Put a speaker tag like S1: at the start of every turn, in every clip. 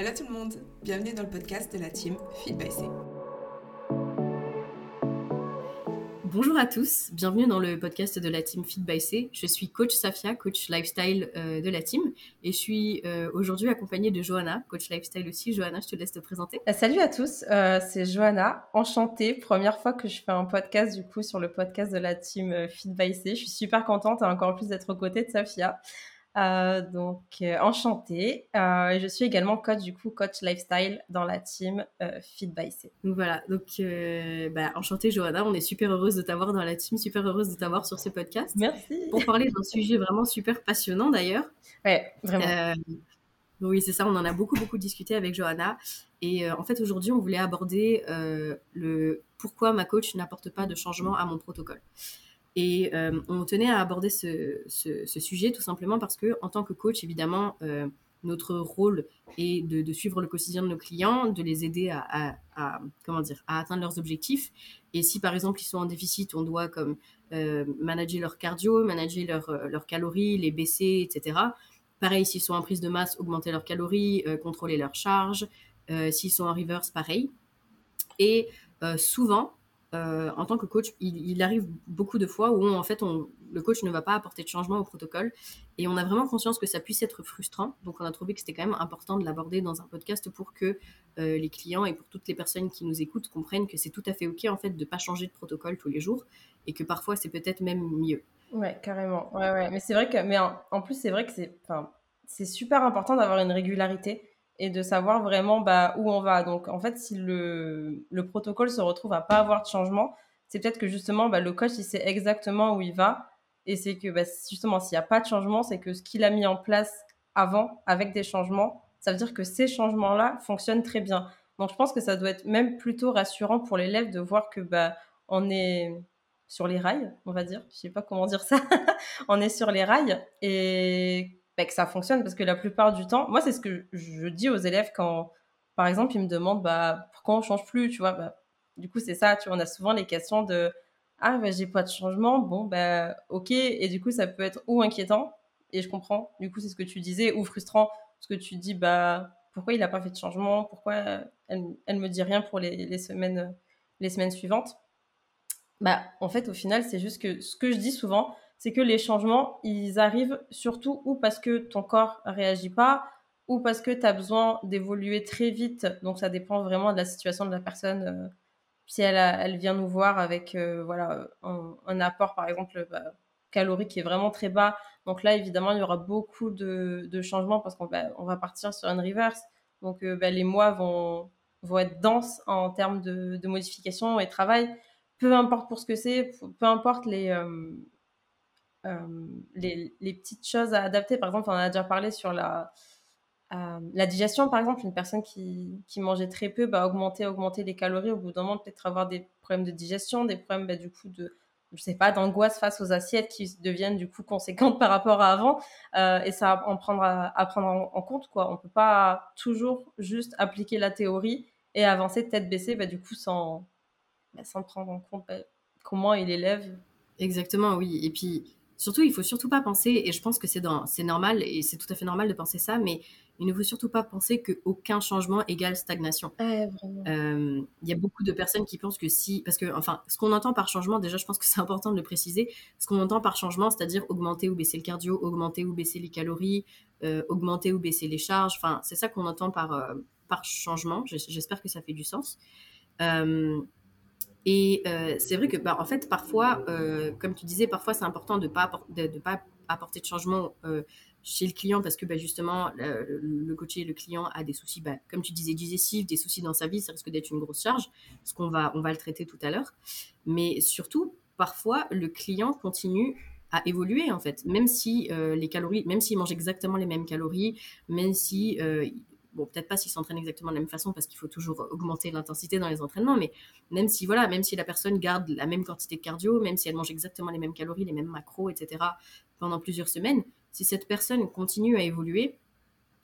S1: Hello tout le monde, bienvenue dans le podcast de la team Feed by C.
S2: Bonjour à tous, bienvenue dans le podcast de la team Feed by C. Je suis coach Safia, coach lifestyle euh, de la team, et je suis euh, aujourd'hui accompagnée de Johanna, coach lifestyle aussi. Johanna, je te laisse te présenter.
S3: Euh, salut à tous, c'est Johanna, enchantée. Première fois que je fais un podcast du coup sur le podcast de la team Feed by C. Je suis super contente et encore plus d'être aux côtés de Safia. Euh, donc euh, enchantée. Euh, je suis également coach du coup coach lifestyle dans la team Fit by C.
S2: Donc voilà, donc bah, enchantée Johanna, on est super heureuse de t'avoir dans la team, super heureuse de t'avoir sur ce podcast.
S3: Merci.
S2: Pour parler d'un sujet vraiment super passionnant d'ailleurs.
S3: Ouais, vraiment.
S2: oui, c'est ça, on en a beaucoup beaucoup discuté avec Johanna et en fait aujourd'hui on voulait aborder le pourquoi ma coach n'apporte pas de changement à mon protocole. Et euh, on tenait à aborder ce, sujet tout simplement parce que, en tant que coach, évidemment, euh, notre rôle est de, suivre le quotidien de nos clients, de les aider à, comment dire, à atteindre leurs objectifs. Et si par exemple ils sont en déficit, on doit comme euh, manager leur cardio, manager leurs leur calories, les baisser, etc. Pareil, s'ils sont en prise de masse, augmenter leurs calories, contrôler leurs charges. s'ils sont en reverse, pareil. Et souvent, euh, en tant que coach, il, arrive beaucoup de fois où en fait le coach ne va pas apporter de changement au protocole et on a vraiment conscience que ça puisse être frustrant. Donc on a trouvé que c'était quand même important de l'aborder dans un podcast pour que euh, les clients et pour toutes les personnes qui nous écoutent comprennent que c'est tout à fait ok en fait de pas changer de protocole tous les jours et que parfois c'est peut-être même mieux.
S3: Ouais, carrément. Ouais, ouais. Mais c'est vrai que, mais en, plus c'est vrai que c'est, c'est super important d'avoir une régularité et de savoir vraiment bah, où on va. Donc, en fait, si le, le protocole se retrouve à pas avoir de changement, c'est peut-être que justement, bah, le coach, il sait exactement où il va. Et c'est que bah, justement, s'il n'y a pas de changement, c'est que ce qu'il a mis en place avant, avec des changements, ça veut dire que ces changements-là fonctionnent très bien. Donc, je pense que ça doit être même plutôt rassurant pour l'élève de voir que bah, on est sur les rails, on va dire. Je sais pas comment dire ça. on est sur les rails et bah, que ça fonctionne parce que la plupart du temps, moi, c'est ce que je dis aux élèves quand, par exemple, ils me demandent bah, pourquoi on change plus, tu vois. Bah, du coup, c'est ça, tu vois, on a souvent les questions de ah, bah, j'ai pas de changement, bon, bah, ok. Et du coup, ça peut être ou inquiétant, et je comprends, du coup, c'est ce que tu disais, ou frustrant, parce que tu dis bah, pourquoi il a pas fait de changement, pourquoi elle, elle me dit rien pour les, les semaines, les semaines suivantes? Bah, en fait, au final, c'est juste que ce que je dis souvent, c'est que les changements, ils arrivent surtout ou parce que ton corps réagit pas, ou parce que tu as besoin d'évoluer très vite. Donc ça dépend vraiment de la situation de la personne. Euh, si elle, elle vient nous voir avec euh, voilà un, apport par exemple bah, calorique qui est vraiment très bas, donc là évidemment il y aura beaucoup de, changements parce qu'on va, on va partir sur une reverse. Donc euh, bah, les mois vont, vont être denses en termes de, de modification et travail. Peu importe pour ce que c'est, peu importe les, les, petites choses à adapter. Par exemple, on a déjà parlé sur la, euh, la digestion, par exemple, une personne qui, qui, mangeait très peu, bah, augmenter, augmenter les calories, au bout d'un moment, peut-être avoir des problèmes de digestion, des problèmes bah, du coup de, je sais pas, d'angoisse face aux assiettes qui deviennent du coup conséquentes par rapport à avant. Euh, et ça en prendre à, prendre en, compte, quoi. On peut pas toujours juste appliquer la théorie et avancer tête baissée, bah, du coup, sans, bah, sans prendre en compte comment il élève.
S2: Exactement, oui. Et puis, Surtout, il faut surtout pas penser, et je pense que c'est normal et c'est tout à fait normal de penser ça, mais il ne faut surtout pas penser qu'aucun changement égale stagnation.
S3: Euh,
S2: il y a beaucoup de personnes qui pensent que si, parce que enfin, ce qu'on entend par changement, déjà, je pense que c'est important de le préciser. Ce qu'on entend par changement, c'est-à-dire augmenter ou baisser le cardio, augmenter ou baisser les calories, euh, augmenter ou baisser les charges. Enfin, c'est ça qu'on entend par euh, par changement. J'espère que ça fait du sens. Et euh, c'est vrai que, bah, en fait, parfois, euh, comme tu disais, parfois c'est important de ne pas, de, pas apporter de changement euh, chez le client parce que bah, justement, le, le coaché, le client a des soucis, bah, comme tu disais, digestifs, des soucis dans sa vie, ça risque d'être une grosse charge, ce qu'on va, on va le traiter tout à l'heure. Mais surtout, parfois, le client continue à évoluer en fait, même si les calories, même s'il mange exactement les mêmes calories, même si bon, peut-être pas s'ils s'entraînent exactement de la même façon parce qu'il faut toujours augmenter l'intensité dans les entraînements, mais même si voilà, même si la personne garde la même quantité de cardio, même si elle mange exactement les mêmes calories, les mêmes macros, etc. pendant plusieurs semaines, si cette personne continue à évoluer,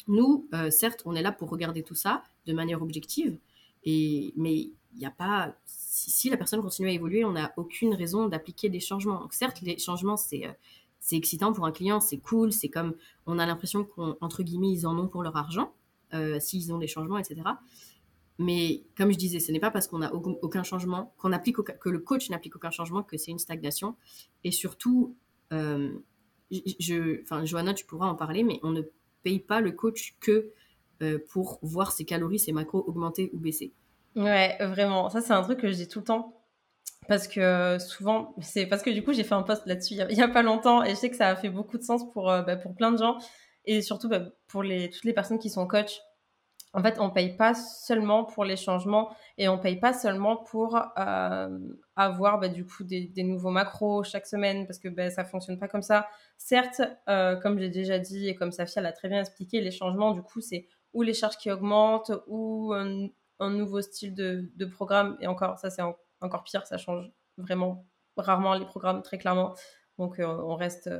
S2: nous, euh, certes, on est là pour regarder tout ça de manière objective, et mais il n'y a pas si, la personne continue à évoluer, on n'a aucune raison d'appliquer des changements. Certes, les changements c'est euh, c'est excitant pour un client, c'est cool, c'est comme on a l'impression qu'entre guillemets ils en ont pour leur argent. S'ils ont des changements, etc. Mais comme je disais, ce n'est pas parce qu'on n'a aucun changement, qu'on applique que le coach n'applique aucun changement que c'est une stagnation. Et surtout, enfin, Johanna, tu pourras en parler, mais on ne paye pas le coach que euh, pour voir ses calories, ses macros augmenter ou baisser.
S3: Ouais, vraiment. Ça, c'est un truc que je dis tout le temps. Parce que euh, souvent, c'est parce que du coup, j'ai fait un post là-dessus il n'y a, pas longtemps et je sais que ça a fait beaucoup de sens pour, euh, bah, pour plein de gens et surtout bah, pour les, toutes les personnes qui sont coach en fait, on paye pas seulement pour les changements et on paye pas seulement pour euh, avoir bah, du coup des, nouveaux macros chaque semaine parce que bah, ça fonctionne pas comme ça. Certes, euh, comme j'ai déjà dit et comme Safia l'a très bien expliqué, les changements du coup c'est ou les charges qui augmentent ou un, nouveau style de, programme et encore ça c'est encore pire, ça change vraiment rarement les programmes très clairement. Donc euh, on reste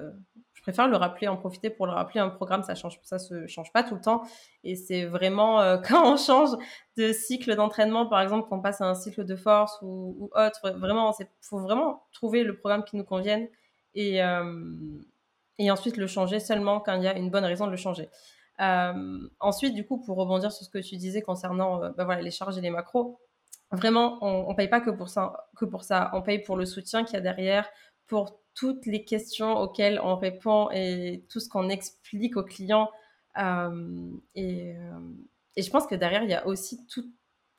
S3: préfère le rappeler, en profiter pour le rappeler. Un programme, ça change, ça se change pas tout le temps. Et c'est vraiment euh, quand on change de cycle d'entraînement, par exemple, qu'on passe à un cycle de force ou, autre, vraiment, il faut vraiment trouver le programme qui nous convienne et, euh, et ensuite le changer seulement quand il y a une bonne raison de le changer. Euh, ensuite, du coup, pour rebondir sur ce que tu disais concernant bah les charges et les macros, vraiment, on, ne paye pas que pour ça, que pour ça. On paye pour le soutien qu'il y a derrière, pour toutes les questions auxquelles on répond et tout ce qu'on explique aux clients. Euh, et, euh, et, je pense que derrière, il y a aussi tout,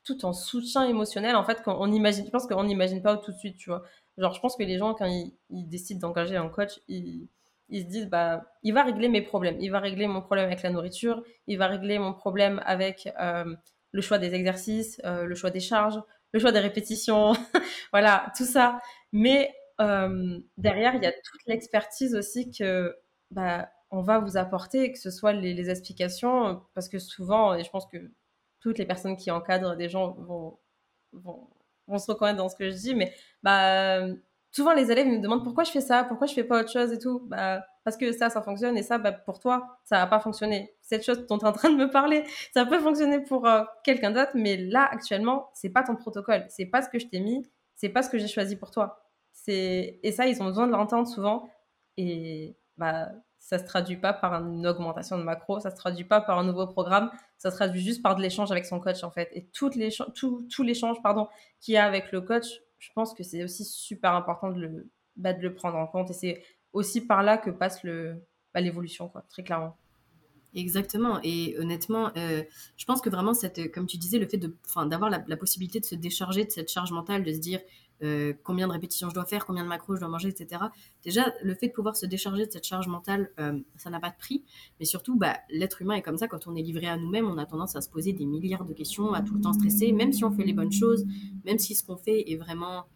S3: tout un soutien émotionnel, en fait, qu'on imagine, je pense qu'on n'imagine pas tout de suite, tu vois. Genre, je pense que les gens, quand ils, décident d'engager un coach, ils, ils, se disent, bah, il va régler mes problèmes. Il va régler mon problème avec la nourriture, il va régler mon problème avec euh, le choix des exercices, le choix des charges, le choix des répétitions, voilà, tout ça. Mais euh, derrière, il y a toute l'expertise aussi que bah, on va vous apporter, que ce soit les, explications, parce que souvent, et je pense que toutes les personnes qui encadrent des gens vont, se reconnaître dans ce que je dis, mais bah, souvent les élèves me demandent pourquoi je fais ça, pourquoi je fais pas autre chose et tout? Bah, parce que ça, ça fonctionne et ça, pour toi, ça va pas fonctionner. Cette chose dont tu es en train de me parler, ça peut fonctionner pour euh, quelqu'un d'autre, mais là, actuellement, c'est pas ton protocole, c'est pas ce que je t'ai mis, c'est pas ce que j'ai choisi pour toi. Et ça, ils ont besoin de l'entendre souvent. Et bah, ça se traduit pas par une augmentation de macro, ça se traduit pas par un nouveau programme, ça se traduit juste par de l'échange avec son coach en fait. Et tout, tout l'échange pardon qu'il y a avec le coach, je pense que c'est aussi super important de le, bah, de le prendre en compte. Et c'est aussi par là que passe le, bah, l'évolution, quoi, très clairement.
S2: Exactement. Et honnêtement, euh, je pense que vraiment, cette, comme tu disais, le fait d'avoir la, possibilité de se décharger de cette charge mentale, de se dire, euh, combien de répétitions je dois faire, combien de macros je dois manger, etc. Déjà, le fait de pouvoir se décharger de cette charge mentale, euh, ça n'a pas de prix. Mais surtout, bah, l'être humain est comme ça. Quand on est livré à nous-mêmes, on a tendance à se poser des milliards de questions, à tout le temps stresser, même si on fait les bonnes choses, même si ce qu'on fait est vraiment...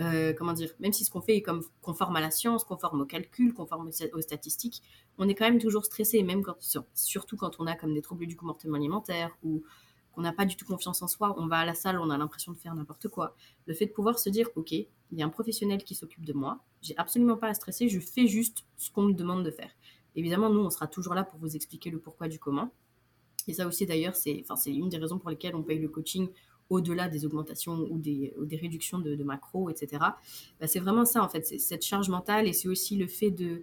S2: Euh, comment dire, même si ce qu'on fait est conforme à la science, conforme au calcul, conforme aux statistiques, on est quand même toujours stressé, même quand, surtout quand on a comme des troubles du comportement alimentaire ou qu'on n'a pas du tout confiance en soi, on va à la salle, on a l'impression de faire n'importe quoi. Le fait de pouvoir se dire, ok, il y a un professionnel qui s'occupe de moi, j'ai absolument pas à stresser, je fais juste ce qu'on me demande de faire. Évidemment, nous, on sera toujours là pour vous expliquer le pourquoi du comment. Et ça aussi, d'ailleurs, c'est une des raisons pour lesquelles on paye le coaching au-delà des augmentations ou des, réductions de, macros, etc. Bah, c'est vraiment ça, en fait, c'est cette charge mentale et c'est aussi le fait de,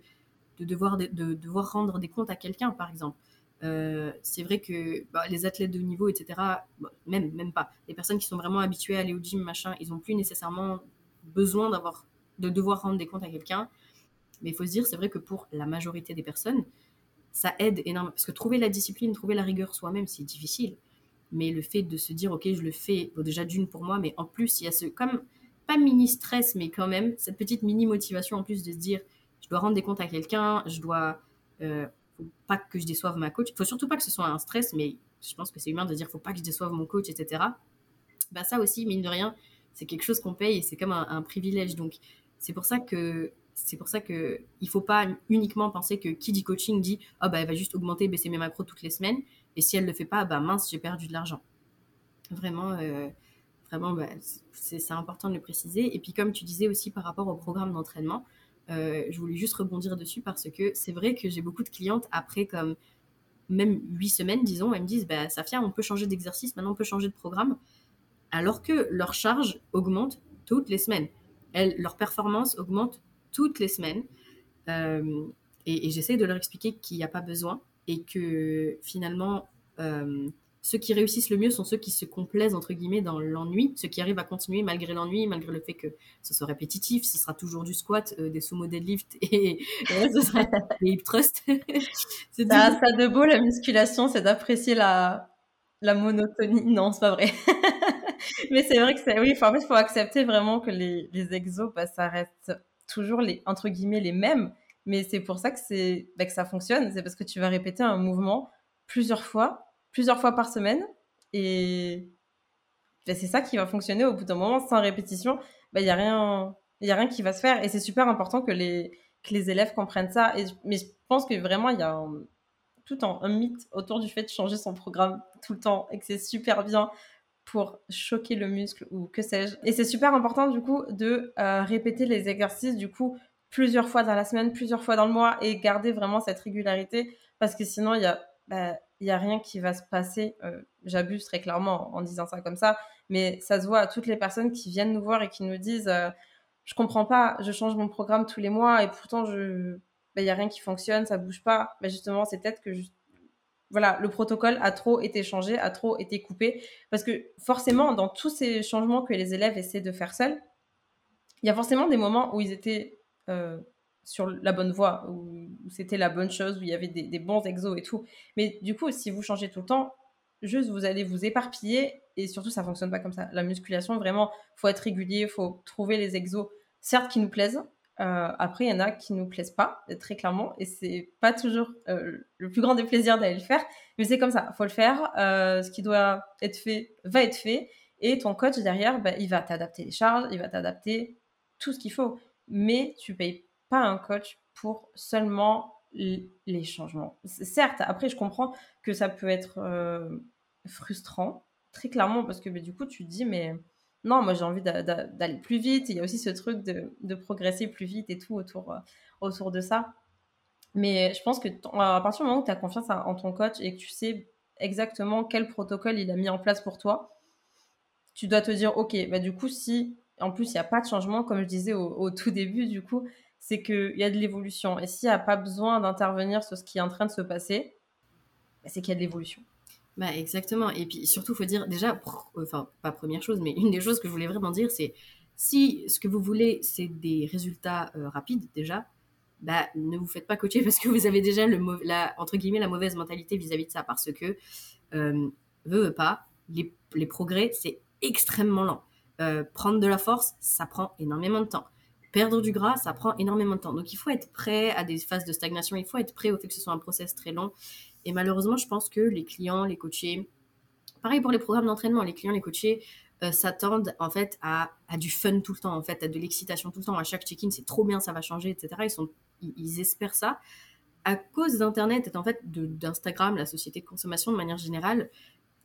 S2: de devoir, de, de devoir rendre des comptes à quelqu'un, par exemple. Euh, c'est vrai que bah, les athlètes de haut niveau, etc., bah, même, même pas, les personnes qui sont vraiment habituées à aller au gym, machin, ils n'ont plus nécessairement besoin d'avoir, de devoir rendre des comptes à quelqu'un. Mais il faut se dire, c'est vrai que pour la majorité des personnes, ça aide énormément. Parce que trouver la discipline, trouver la rigueur soi-même, c'est difficile. Mais le fait de se dire, ok, je le fais, déjà d'une pour moi, mais en plus, il y a ce, comme, pas mini stress, mais quand même, cette petite mini motivation en plus de se dire, je dois rendre des comptes à quelqu'un, je dois euh, pas que je déçoive ma coach. Il faut surtout pas que ce soit un stress, mais je pense que c'est humain de dire faut pas que je déçoive mon coach, etc. Bah ça aussi, mine de rien, c'est quelque chose qu'on paye et c'est comme un, privilège. Donc c'est pour ça que c'est pour ça que il faut pas uniquement penser que qui dit coaching dit oh bah elle va juste augmenter baisser mes macros toutes les semaines et si elle le fait pas bah mince j'ai perdu de l'argent. Vraiment euh, vraiment bah, c'est important de le préciser et puis comme tu disais aussi par rapport au programme d'entraînement euh, je voulais juste rebondir dessus parce que c'est vrai que j'ai beaucoup de clientes après comme même huit semaines, disons, elles me disent bah, Safia, on peut changer d'exercice, maintenant on peut changer de programme, alors que leur charge augmente toutes les semaines. Leur performance augmente toutes les semaines. Euh, et, j'essaie de leur expliquer qu'il n'y a pas besoin et que finalement, ceux qui réussissent le mieux sont ceux qui se complaisent entre guillemets dans l'ennui, ceux qui arrivent à continuer malgré l'ennui, malgré le fait que ce soit répétitif, ce sera toujours du squat, euh, des sumo deadlift et, et ce sera des hip thrust.
S3: c'est ça, ça de beau la musculation, c'est d'apprécier la, la monotonie. Non, c'est pas vrai. Mais c'est vrai que c'est oui, en fait, il faut accepter vraiment que les, les exos, bah, ça reste toujours les entre guillemets les mêmes. Mais c'est pour ça que c'est bah, que ça fonctionne, c'est parce que tu vas répéter un mouvement plusieurs fois plusieurs fois par semaine. Et ben, c'est ça qui va fonctionner au bout d'un moment, sans répétition. Il ben, n'y a, rien, a rien qui va se faire. Et c'est super important que les, que les élèves comprennent ça. Et, mais je pense que vraiment, il y a tout un, mythe autour du fait de changer son programme tout le temps et que c'est super bien pour choquer le muscle ou que sais-je. Et c'est super important du coup de euh, répéter les exercices du coup plusieurs fois dans la semaine, plusieurs fois dans le mois et garder vraiment cette régularité parce que sinon il y a bah, il n'y a rien qui va se passer. Euh, j'abuse très clairement en, disant ça comme ça, mais ça se voit à toutes les personnes qui viennent nous voir et qui nous disent euh, Je comprends pas, je change mon programme tous les mois et pourtant, il n'y a rien qui fonctionne, ça bouge pas. Mais justement, c'est peut-être que voilà, le protocole a trop été changé, a trop été coupé. Parce que forcément, dans tous ces changements que les élèves essaient de faire seuls, il y a forcément des moments où ils étaient euh, sur la bonne voie, où, c'était la bonne chose, où il y avait des, bons exos et tout. Mais du coup, si vous changez tout le temps, juste vous allez vous éparpiller et surtout ça fonctionne pas comme ça. La musculation, vraiment, faut être régulier, faut trouver les exos, certes qui nous plaisent. Euh, après, il y en a qui nous plaisent pas, très clairement, et c'est pas toujours euh, le plus grand des plaisirs d'aller le faire, mais c'est comme ça, faut le faire. Euh, ce qui doit être fait va être fait, et ton coach derrière, bah, il va t'adapter les charges, il va t'adapter tout ce qu'il faut, mais tu payes pas un coach pour seulement les changements. Certes, après, je comprends que ça peut être euh, frustrant, très clairement, parce que du coup, tu te dis, mais non, moi j'ai envie d'aller plus vite. Il y a aussi ce truc de, progresser plus vite et tout autour, euh, autour de ça. Mais je pense que à partir du moment où tu as confiance en ton coach et que tu sais exactement quel protocole il a mis en place pour toi, tu dois te dire, ok, bah du coup, si en plus il n'y a pas de changement, comme je disais au tout début, du coup, c'est qu'il y a de l'évolution. Et s'il n'y a pas besoin d'intervenir sur ce qui est en train de se passer, bah, c'est qu'il y a de l'évolution.
S2: Bah exactement. Et puis surtout, il faut dire déjà, enfin pas première chose, mais une des choses que je voulais vraiment dire, c'est si ce que vous voulez, c'est des résultats euh, rapides déjà, bah, ne vous faites pas coacher parce que vous avez déjà le la, entre guillemets la mauvaise mentalité vis-à-vis de ça parce que euh, veut, pas, les, les progrès c'est extrêmement lent. Euh, prendre de la force, ça prend énormément de temps. Perdre du gras, ça prend énormément de temps. Donc il faut être prêt à des phases de stagnation, il faut être prêt au fait que ce soit un process très long. Et malheureusement, je pense que les clients, les coachés, pareil pour les programmes d'entraînement, les clients, les coachés euh, s'attendent en fait à, du fun tout le temps, en fait, à de l'excitation tout le temps. À chaque check-in, c'est trop bien, ça va changer, etc. Ils, sont, ils, espèrent ça. À cause d'Internet et en fait d'Instagram, la société de consommation de manière générale,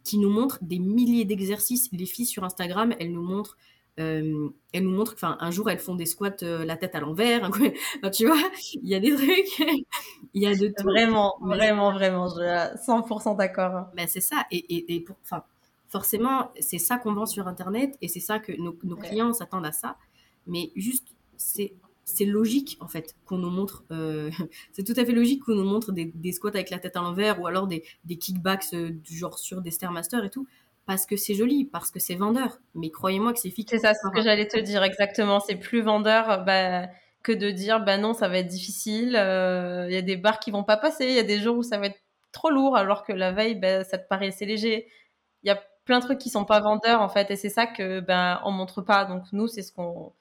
S2: qui nous montre des milliers d'exercices. Les filles sur Instagram, elles nous montrent euh, elle nous montre enfin un jour elles font des squats euh, la tête à l'envers tu vois il y a des trucs il y a de
S3: tout. Vraiment vraiment vraiment je suis 100% d'accord
S2: ben c'est ça et, et, pour enfin forcément c'est ça qu'on vend sur internet et c'est ça que nos, clients s'attendent à ça. Mais juste c'est c'est logique en fait qu'on nous montre euh, c'est tout à fait logique qu'on nous montre des, des, squats avec la tête à l'envers ou alors des, des kickbacks du genre sur des stairmasters et tout parce que c'est joli, parce que c'est vendeur. Mais croyez-moi que c'est efficace.
S3: C'est ça, c'est ce que j'allais te dire exactement. C'est plus vendeur bah, que de dire bah non, ça va être difficile. Euh, il y a des barres qui vont pas passer. Il y a des jours où ça va être trop lourd, alors que la veille, bah, ça te paraît assez léger. Il y a plein de trucs qui sont pas vendeurs en fait, et c'est ça que ben on montre pas. Donc nous, c'est ce qu'on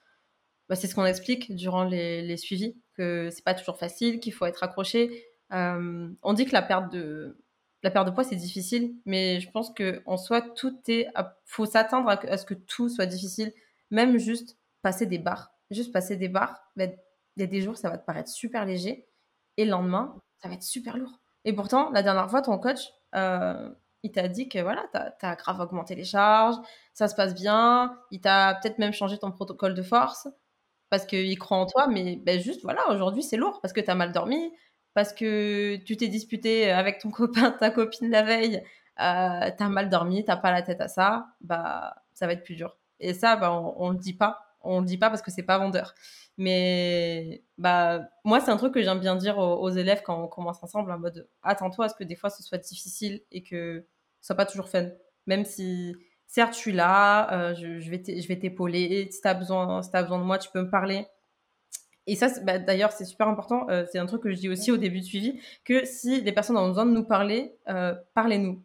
S3: c'est ce qu'on explique durant les, les suivis, que c'est pas toujours facile, qu'il faut être accroché. Euh, on dit que la perte de la perte de poids, c'est difficile, mais je pense qu'en soi, tout est. faut s'attendre à, ce que tout soit difficile, même juste passer des barres. Juste passer des barres, ben, il y a des jours, ça va te paraître super léger, et le lendemain, ça va être super lourd. Et pourtant, la dernière fois, ton coach, euh, il t'a dit que voilà, tu as, grave augmenté les charges, ça se passe bien, il t'a peut-être même changé ton protocole de force parce qu'il croit en toi, mais ben juste voilà, aujourd'hui c'est lourd parce que tu as mal dormi, parce que tu t'es disputé avec ton copain, ta copine la veille, euh, t'as mal dormi, t'as pas la tête à ça, bah ça va être plus dur. Et ça, bah, on, on le dit pas, on le dit pas parce que c'est pas vendeur. Mais bah, moi, c'est un truc que j'aime bien dire aux, élèves quand on commence ensemble, en mode attends-toi à ce que des fois ce soit difficile et que ce soit pas toujours fun. Même si, certes, je suis là, euh, je, je, vais t'épauler, si tu as, besoin, si besoin de moi, tu peux me parler. Et ça, bah, d'ailleurs, c'est super important. Euh, c'est un truc que je dis aussi au début de suivi, que si les personnes ont besoin de nous parler, euh, parlez-nous.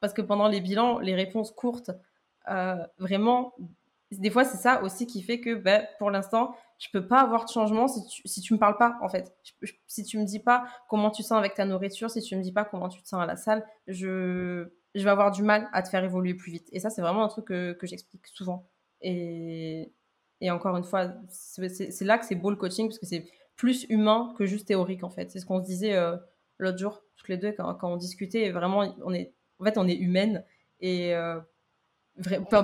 S3: Parce que pendant les bilans, les réponses courtes, vraiment, des fois, c'est ça aussi qui fait que, bah, pour l'instant, je peux pas avoir de changement si tu, si me parles pas, en fait. si tu me dis pas comment tu sens avec ta nourriture, si tu me dis pas comment tu te sens à la salle, je, je vais avoir du mal à te faire évoluer plus vite. Et ça, c'est vraiment un truc que, que j'explique souvent. Et, et encore une fois, c'est là que c'est beau le coaching, parce que c'est plus humain que juste théorique, en fait. C'est ce qu'on se disait euh, l'autre jour, toutes les deux, quand, on discutait. Vraiment, on est, en fait, on est humaine. Et euh,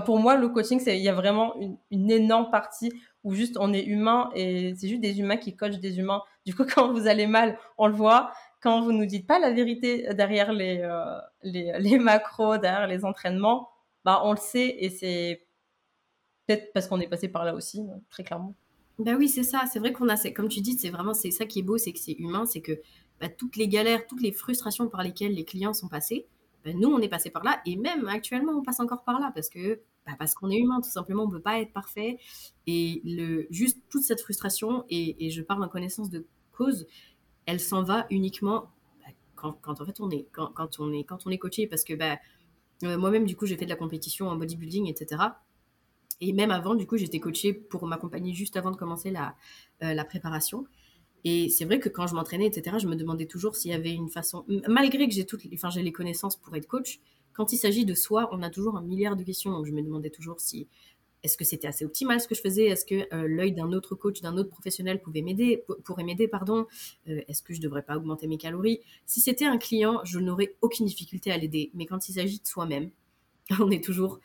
S3: pour moi, le coaching, il y a vraiment une, énorme partie où juste on est humain et c'est juste des humains qui coachent des humains. Du coup, quand vous allez mal, on le voit. Quand vous nous dites pas la vérité derrière les, euh, les, macros, derrière les entraînements, bah, on le sait et c'est peut-être parce qu'on est passé par là aussi, très clairement.
S2: Bah oui, c'est ça. C'est vrai qu'on a, comme tu dis, c'est vraiment c'est ça qui est beau, c'est que c'est humain, c'est que bah, toutes les galères, toutes les frustrations par lesquelles les clients sont passés, ben, nous, on est passé par là, et même actuellement, on passe encore par là, parce que bah, parce qu'on est humain, tout simplement, on ne peut pas être parfait. Et le, juste toute cette frustration, et, je parle en connaissance de cause, elle s'en va uniquement bah, quand, en fait on est, quand, on est, quand on est coaché, parce que bah, euh, moi-même, du coup, j'ai fait de la compétition en bodybuilding, etc. Et même avant, du coup, j'étais coachée pour m'accompagner juste avant de commencer la, euh, la préparation. Et c'est vrai que quand je m'entraînais, etc., je me demandais toujours s'il y avait une façon, malgré que j'ai toutes, enfin j'ai les connaissances pour être coach, quand il s'agit de soi, on a toujours un milliard de questions. Donc je me demandais toujours si est-ce que c'était assez optimal ce que je faisais? Est-ce que euh, l'œil d'un autre coach, d'un autre professionnel pouvait m'aider, pourrait m'aider, pardon? Euh, Est-ce que je devrais pas augmenter mes calories? Si c'était un client, je n'aurais aucune difficulté à l'aider. Mais quand il s'agit de soi-même, on est toujours,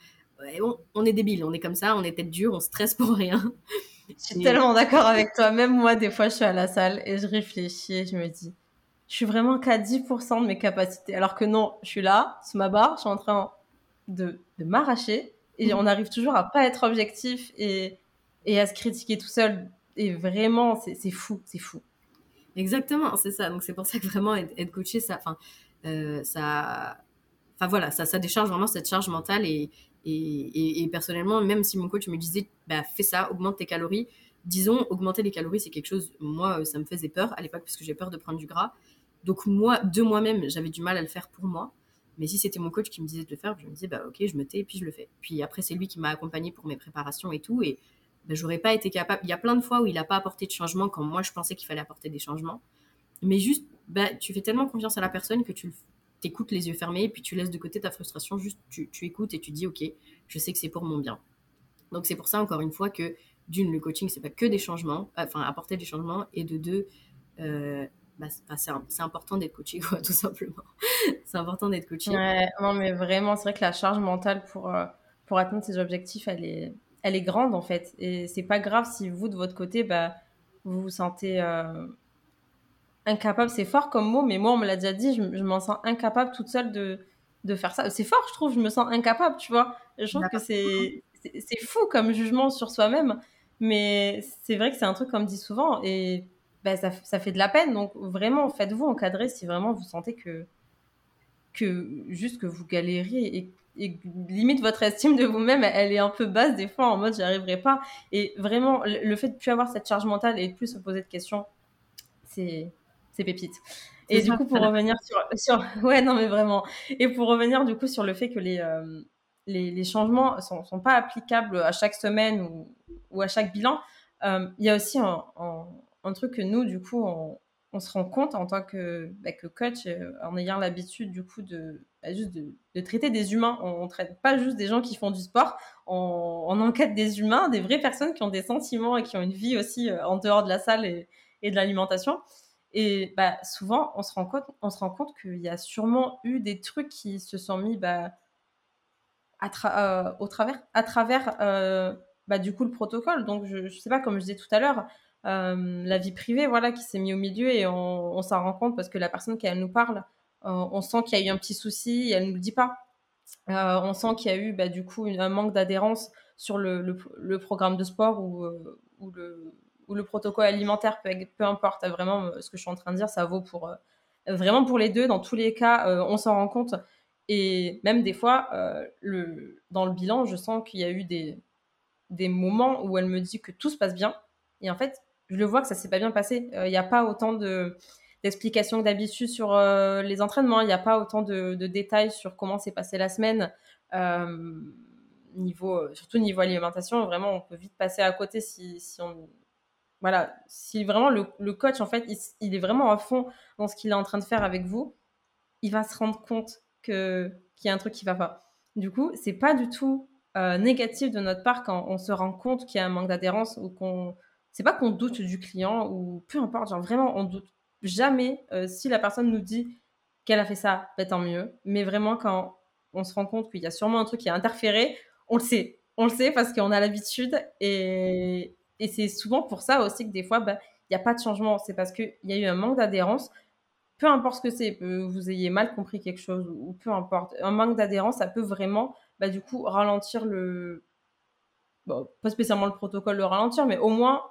S2: on, on, est débile, on est comme ça, on est tête dure, on stresse pour rien.
S3: Je suis tellement d'accord avec toi. Même moi, des fois, je suis à la salle et je réfléchis et je me dis, je suis vraiment qu'à 10% de mes capacités. Alors que non, je suis là, sous ma barre, je suis en train de, de m'arracher et mm. on arrive toujours à pas être objectif et, et à se critiquer tout seul. Et vraiment, c'est fou, c'est fou.
S2: Exactement, c'est ça. Donc c'est pour ça que vraiment être, coaché, ça, enfin, euh, ça, enfin voilà, ça, ça décharge vraiment cette charge mentale et, et, personnellement, même si mon coach me disait, bah, fais ça, augmente tes calories, disons, augmenter les calories, c'est quelque chose, moi, ça me faisait peur à l'époque parce que j'ai peur de prendre du gras. Donc, moi, de moi-même, j'avais du mal à le faire pour moi. Mais si c'était mon coach qui me disait de le faire, je me disais, bah, ok, je me tais et puis je le fais. Puis après, c'est lui qui m'a accompagné pour mes préparations et tout. Et bah, j'aurais pas été capable. Il y a plein de fois où il n'a pas apporté de changement quand moi, je pensais qu'il fallait apporter des changements. Mais juste, bah, tu fais tellement confiance à la personne que tu le écoutes les yeux fermés, et puis tu laisses de côté ta frustration, juste tu, écoutes et tu dis, ok, je sais que c'est pour mon bien. Donc c'est pour ça, encore une fois, que d'une, le coaching, c'est pas que des changements, enfin, apporter des changements, et de deux, euh, bah, c'est important d'être coaché, quoi, tout simplement. c'est important d'être coaché.
S3: Non, mais vraiment, c'est vrai que la charge mentale pour, euh, pour atteindre ses objectifs, elle est, elle est grande, en fait. Et c'est pas grave si vous, de votre côté, bah, vous vous sentez... Euh, incapable, c'est fort comme mot, mais moi, on me l'a déjà dit, je, m'en sens incapable toute seule de, de faire ça. C'est fort, je trouve, je me sens incapable, tu vois. Je trouve que c'est, fou comme jugement sur soi-même, mais c'est vrai que c'est un truc qu'on me dit souvent, et ben, ça, ça, fait de la peine. Donc, vraiment, faites-vous encadrer si vraiment vous sentez que, que juste que vous galériez et, limite votre estime de vous-même, elle est un peu basse des fois, en mode j'y arriverai pas. Et vraiment, le fait de plus avoir cette charge mentale et de plus se poser de questions, c'est c'est pépite. Et du coup, pour revenir sur, sur, Ouais, non, mais vraiment. Et pour revenir du coup sur le fait que les, euh, les, les, changements ne sont, sont, pas applicables à chaque semaine ou, ou à chaque bilan, euh, il y a aussi un, un, truc que nous, du coup, on, on se rend compte en tant que, bah, que coach, euh, en ayant l'habitude du coup de, bah, juste de, de, traiter des humains. On ne traite pas juste des gens qui font du sport, on, on, enquête des humains, des vraies personnes qui ont des sentiments et qui ont une vie aussi en dehors de la salle et, et de l'alimentation. Et bah, souvent, on se rend compte, on se rend compte qu'il y a sûrement eu des trucs qui se sont mis bah, à euh, au travers, à travers euh, bah, du coup le protocole. Donc, je, ne sais pas, comme je disais tout à l'heure, euh, la vie privée, voilà, qui s'est mis au milieu et on, s'en rend compte parce que la personne qui elle nous parle, on sent qu'il y a eu un petit souci, et elle nous le dit pas. on sent qu'il y a eu bah, du coup un manque d'adhérence sur le, le, programme de sport ou, ou le ou le protocole alimentaire, peu, peu, importe, vraiment ce que je suis en train de dire, ça vaut pour vraiment pour les deux. Dans tous les cas, on s'en rend compte. Et même des fois, dans le bilan, je sens qu'il y a eu des, des moments où elle me dit que tout se passe bien. Et en fait, je le vois que ça s'est pas bien passé. Il n'y a pas autant de d'explications que d'habitude sur les entraînements. Il n'y a pas autant de, détails sur comment s'est passée la semaine. Euh, niveau, surtout niveau alimentation, vraiment, on peut vite passer à côté si, si on. Voilà, si vraiment le, coach, en fait, il, est vraiment à fond dans ce qu'il est en train de faire avec vous, il va se rendre compte que qu'il y a un truc qui va pas. Du coup, c'est pas du tout euh, négatif de notre part quand on se rend compte qu'il y a un manque d'adhérence ou qu'on. C'est pas qu'on doute du client ou peu importe, genre vraiment, on doute jamais euh, si la personne nous dit qu'elle a fait ça, ben, tant mieux. Mais vraiment, quand on se rend compte qu'il y a sûrement un truc qui a interféré, on le sait. On le sait parce qu'on a l'habitude. Et, et c'est souvent pour ça aussi que des fois, bah, il n'y a pas de changement. C'est parce qu'il y a eu un manque d'adhérence. Peu importe ce que c'est, vous ayez mal compris quelque chose ou peu importe. Un manque d'adhérence, ça peut vraiment, bah, du coup, ralentir le. Bon, pas spécialement le protocole le ralentir, mais au moins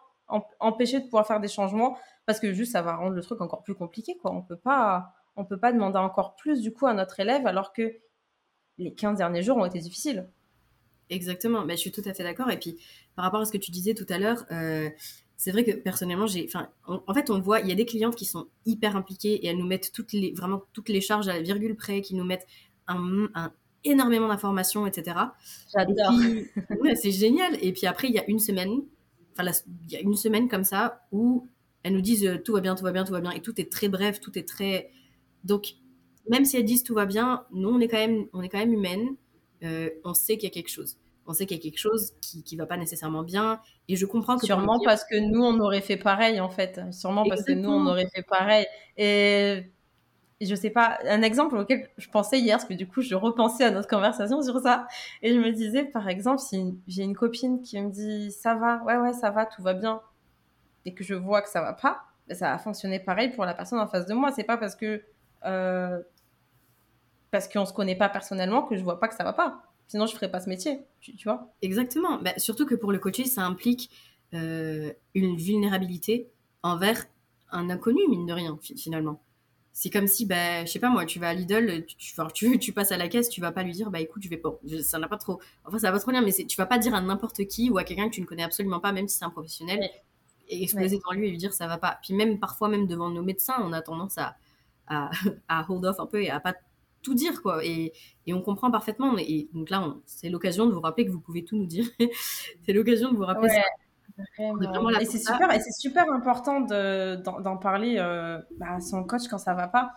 S3: empêcher de pouvoir faire des changements parce que juste ça va rendre le truc encore plus compliqué. Quoi. On peut pas, on peut pas demander encore plus du coup à notre élève alors que les 15 derniers jours ont été difficiles.
S2: Exactement, mais je suis tout à fait d'accord. Et puis, par rapport à ce que tu disais tout à l'heure, euh, c'est vrai que personnellement, j'ai, enfin, en fait, on voit, il y a des clientes qui sont hyper impliquées et elles nous mettent toutes les, vraiment toutes les charges à la virgule près, qui nous mettent un, énormément d'informations, etc.
S3: J'adore.
S2: Ouais, c'est génial. Et puis après, il y a une semaine, enfin, il y a une semaine comme ça où elles nous disent euh, tout va bien, tout va bien, tout va bien, et tout est très bref, tout est très. Donc, même si elles disent tout va bien, nous, on est quand même, on est quand même humaine. Euh, on sait qu'il y a quelque chose. On sait qu'il y a quelque chose qui ne va pas nécessairement bien. Et je comprends que.
S3: Sûrement parce que nous, on aurait fait pareil, en fait. Sûrement parce que nous, on aurait fait pareil. Et je sais pas, un exemple auquel je pensais hier, parce que du coup, je repensais à notre conversation sur ça. Et je me disais, par exemple, si j'ai une copine qui me dit ça va, ouais, ouais, ça va, tout va bien, et que je vois que ça va pas, ben, ça va fonctionner pareil pour la personne en face de moi. C'est pas parce que euh, parce qu'on se connaît pas personnellement que je vois pas que ça va pas. Sinon, je ferais pas ce métier, tu, vois.
S2: Exactement. Bah, surtout que pour le coacher, ça implique euh, une vulnérabilité envers un inconnu, mine de rien, finalement. C'est comme si, bah, je sais pas moi, tu vas à Lidl, tu, tu, tu, passes à la caisse, tu vas pas lui dire, bah écoute, je vais pas. Ça n'a pas trop. Enfin, ça va pas trop bien, mais tu vas pas dire à n'importe qui ou à quelqu'un que tu ne connais absolument pas, même si c'est un professionnel, et exploser devant lui et lui dire ça va pas. Puis même parfois, même devant nos médecins, on a tendance à, à, à hold off un peu et à pas tout dire, quoi. Et, et on comprend parfaitement. Et donc là, c'est l'occasion de vous rappeler que vous pouvez tout nous dire. c'est l'occasion de vous rappeler ça.
S3: et c'est super, et c'est super important d'en parler euh, bah, à son coach quand ça va pas,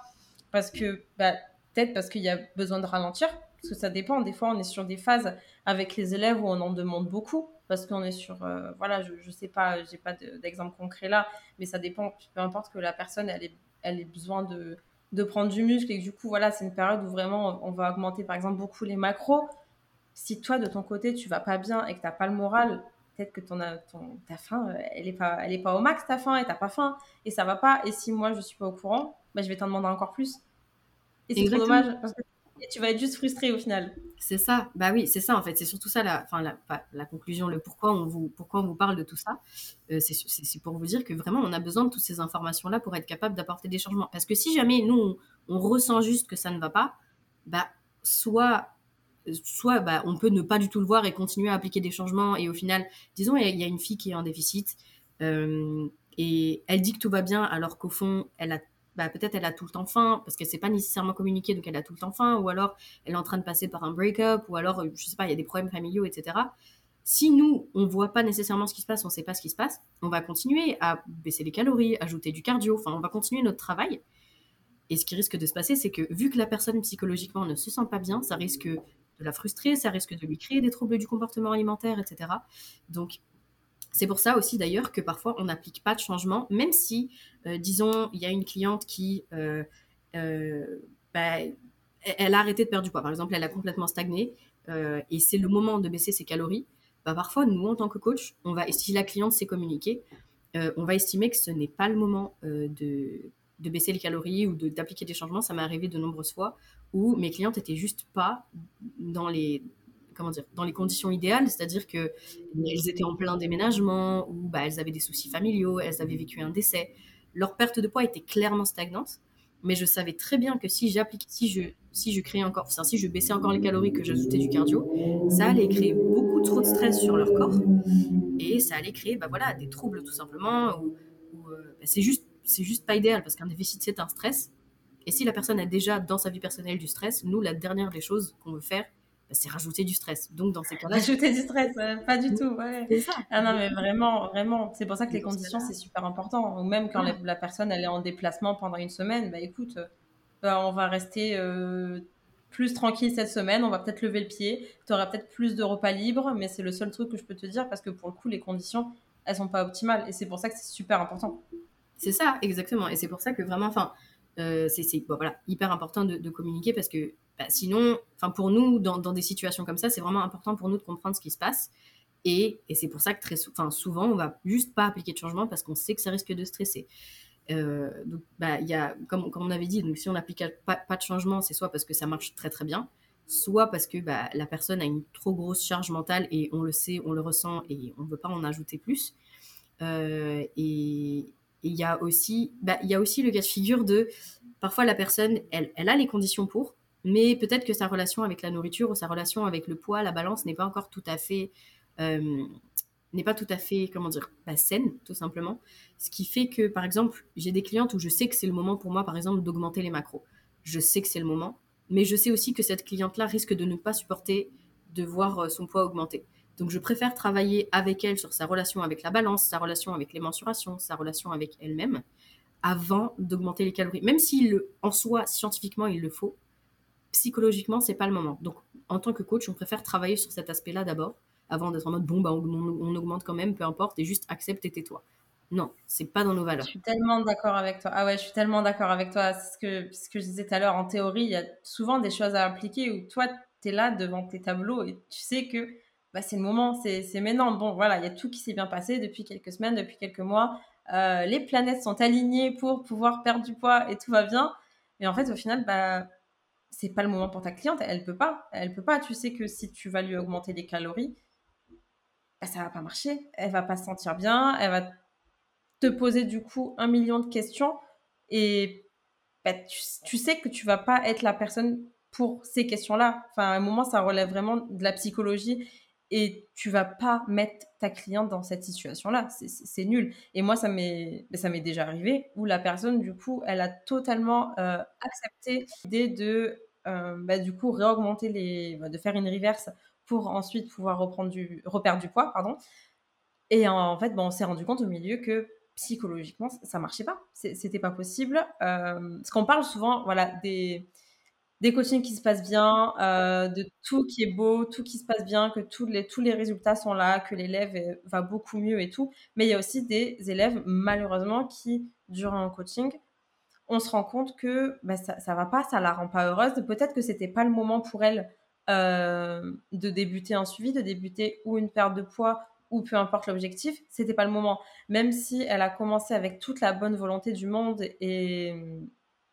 S3: parce que bah, peut-être parce qu'il y a besoin de ralentir, parce que ça dépend. Des fois, on est sur des phases avec les élèves où on en demande beaucoup, parce qu'on est sur, euh, voilà, je, je sais pas, j'ai pas d'exemple concret là, mais ça dépend. Peu importe que la personne, elle ait, elle ait besoin de de prendre du muscle et que du coup, voilà, c'est une période où vraiment on va augmenter par exemple beaucoup les macros. Si toi, de ton côté, tu vas pas bien et que tu n'as pas le moral, peut-être que ton, ton, ta faim, euh, elle n'est pas, elle est pas au max, ta faim, et tu pas faim, et ça va pas. Et si moi, je suis pas au courant, bah, je vais t'en demander encore plus. Et c'est trop dommage parce que et tu vas être juste frustré au final.
S2: C'est ça, bah oui, c'est ça en fait. C'est surtout ça la, la, conclusion, le pourquoi on vous, pourquoi on vous parle de tout ça. Euh, c'est pour vous dire que vraiment on a besoin de toutes ces informations-là pour être capable d'apporter des changements. Parce que si jamais nous on, ressent juste que ça ne va pas, bah soit soit bah, on peut ne pas du tout le voir et continuer à appliquer des changements et au final, disons, il y, a une fille qui est en déficit euh, et elle dit que tout va bien alors qu'au fond, elle a bah, peut-être elle a tout le temps faim parce qu'elle ne s'est pas nécessairement communiquée, donc elle a tout le temps faim, ou alors elle est en train de passer par un break-up, ou alors, je sais pas, il y a des problèmes familiaux, etc. Si nous, on voit pas nécessairement ce qui se passe, on sait pas ce qui se passe, on va continuer à baisser les calories, ajouter du cardio, enfin, on va continuer notre travail. Et ce qui risque de se passer, c'est que vu que la personne psychologiquement ne se sent pas bien, ça risque de la frustrer, ça risque de lui créer des troubles du comportement alimentaire, etc. Donc, c'est pour ça aussi d'ailleurs que parfois on n'applique pas de changement, même si, euh, disons, il y a une cliente qui, euh, euh, bah, a arrêté de perdre du poids. Par exemple, elle a complètement stagné et c'est le moment de baisser ses calories. Bah, parfois, nous, en tant que coach, on va, si la cliente s'est communiquée, on va estimer que ce n'est pas le moment de, de, baisser les calories ou d'appliquer des changements. Ça m'est arrivé de nombreuses fois où mes clientes étaient juste pas dans les dans les conditions idéales, c'est-à-dire que elles étaient en plein déménagement ou bah, elles avaient des soucis familiaux, elles avaient vécu un décès. Leur perte de poids était clairement stagnante, mais je savais très bien que si j'appliquais, si je, si je créais encore, enfin, si je baissais encore les calories, que j'ajoutais du cardio, ça allait créer beaucoup trop de stress sur leur corps et ça allait créer, bah voilà, des troubles tout simplement. Ou, euh, bah, c'est juste, c'est juste pas idéal parce qu'un déficit c'est un stress. Et si la personne a déjà dans sa vie personnelle du stress, nous la dernière des choses qu'on veut faire, bah, c'est rajouter du stress. Donc dans ces cas-là,
S3: rajouter du stress, pas du tout. Ouais. C'est ça. Ah non mais vraiment, vraiment, c'est pour ça que les conditions c'est super important. Ou même quand la, personne elle est en déplacement pendant une semaine, bah écoute, bah, on va rester euh, plus tranquille cette semaine, on va peut-être lever le pied, tu auras peut-être plus de repas libres, mais c'est le seul truc que je peux te dire parce que pour le coup, les conditions, elles sont pas optimales et c'est pour ça que c'est super important.
S2: C'est ça, exactement. Et c'est pour ça que vraiment, enfin, euh, c'est voilà, hyper important de, communiquer parce que bah, sinon, enfin, pour nous, dans, des situations comme ça, c'est vraiment important pour nous de comprendre ce qui se passe. Et, c'est pour ça que très souvent, on va juste pas appliquer de changement parce qu'on sait que ça risque de stresser. Euh, donc, bah, y a, comme, on avait dit, donc si on n'applique pas, de changement, c'est soit parce que ça marche très très bien, soit parce que bah, la personne a une trop grosse charge mentale et on le sait, on le ressent et on ne veut pas en ajouter plus. Euh, et il y a aussi, bah, il y a aussi le cas de figure de parfois la personne, elle a les conditions pour, mais peut-être que sa relation avec la nourriture ou sa relation avec le poids, la balance n'est pas encore tout à fait euh, n'est pas tout à fait, comment dire, bah, saine, tout simplement. Ce qui fait que, par exemple, j'ai des clientes où je sais que c'est le moment pour moi, par exemple, d'augmenter les macros. Je sais que c'est le moment, mais je sais aussi que cette cliente-là risque de ne pas supporter de voir euh, son poids augmenter. Donc, je préfère travailler avec elle sur sa relation avec la balance, sa relation avec les mensurations, sa relation avec elle-même, avant d'augmenter les calories. Même si en soi, scientifiquement, il le faut, psychologiquement, c'est pas le moment. Donc, en tant que coach, on préfère travailler sur cet aspect-là d'abord avant d'être en mode bon, bah, on, augmente quand même, peu importe, et juste accepte et tais-toi. Non, c'est pas dans nos valeurs.
S3: Je suis tellement d'accord avec toi. Ah ouais, je suis tellement d'accord avec toi. Ce que, ce que je disais tout à l'heure, en théorie, il y a souvent des choses à appliquer où toi, tu es là devant tes tableaux et tu sais que bah, c'est le moment, c'est maintenant. Bon, voilà, il y a tout qui s'est bien passé depuis quelques semaines, depuis quelques mois. Euh, les planètes sont alignées pour pouvoir perdre du poids et tout va bien. Mais en fait, au final, bah, c'est pas le moment pour ta cliente. Elle peut pas. Elle peut pas. Tu sais que si tu vas lui augmenter les calories, bah, ça va pas marcher. Elle va pas se sentir bien. Elle va te poser du coup un million de questions et bah, tu, sais que tu vas pas être la personne pour ces questions-là. Enfin, à un moment, ça relève vraiment de la psychologie et tu vas pas mettre ta cliente dans cette situation-là. C'est nul. Et moi, ça m'est ça m'est déjà arrivé où la personne, du coup, elle a totalement euh, accepté l'idée de euh, bah, du coup réaugmenter les, de faire une reverse pour ensuite pouvoir reprendre du, du poids, pardon. Et en fait, bon, on s'est rendu compte au milieu que psychologiquement, ça marchait pas. C'était pas possible. Euh, parce qu'on parle souvent, voilà, des, des coachings qui se passent bien, euh, de tout qui est beau, tout qui se passe bien, que tous les, tous les résultats sont là, que l'élève va beaucoup mieux et tout. Mais il y a aussi des élèves, malheureusement, qui, durant un coaching, on se rend compte que bah, ça, ça va pas, ça la rend pas heureuse. Peut-être que c'était pas le moment pour elle euh, de débuter un suivi, de débuter ou une perte de poids ou peu importe l'objectif, c'était pas le moment. Même si elle a commencé avec toute la bonne volonté du monde et,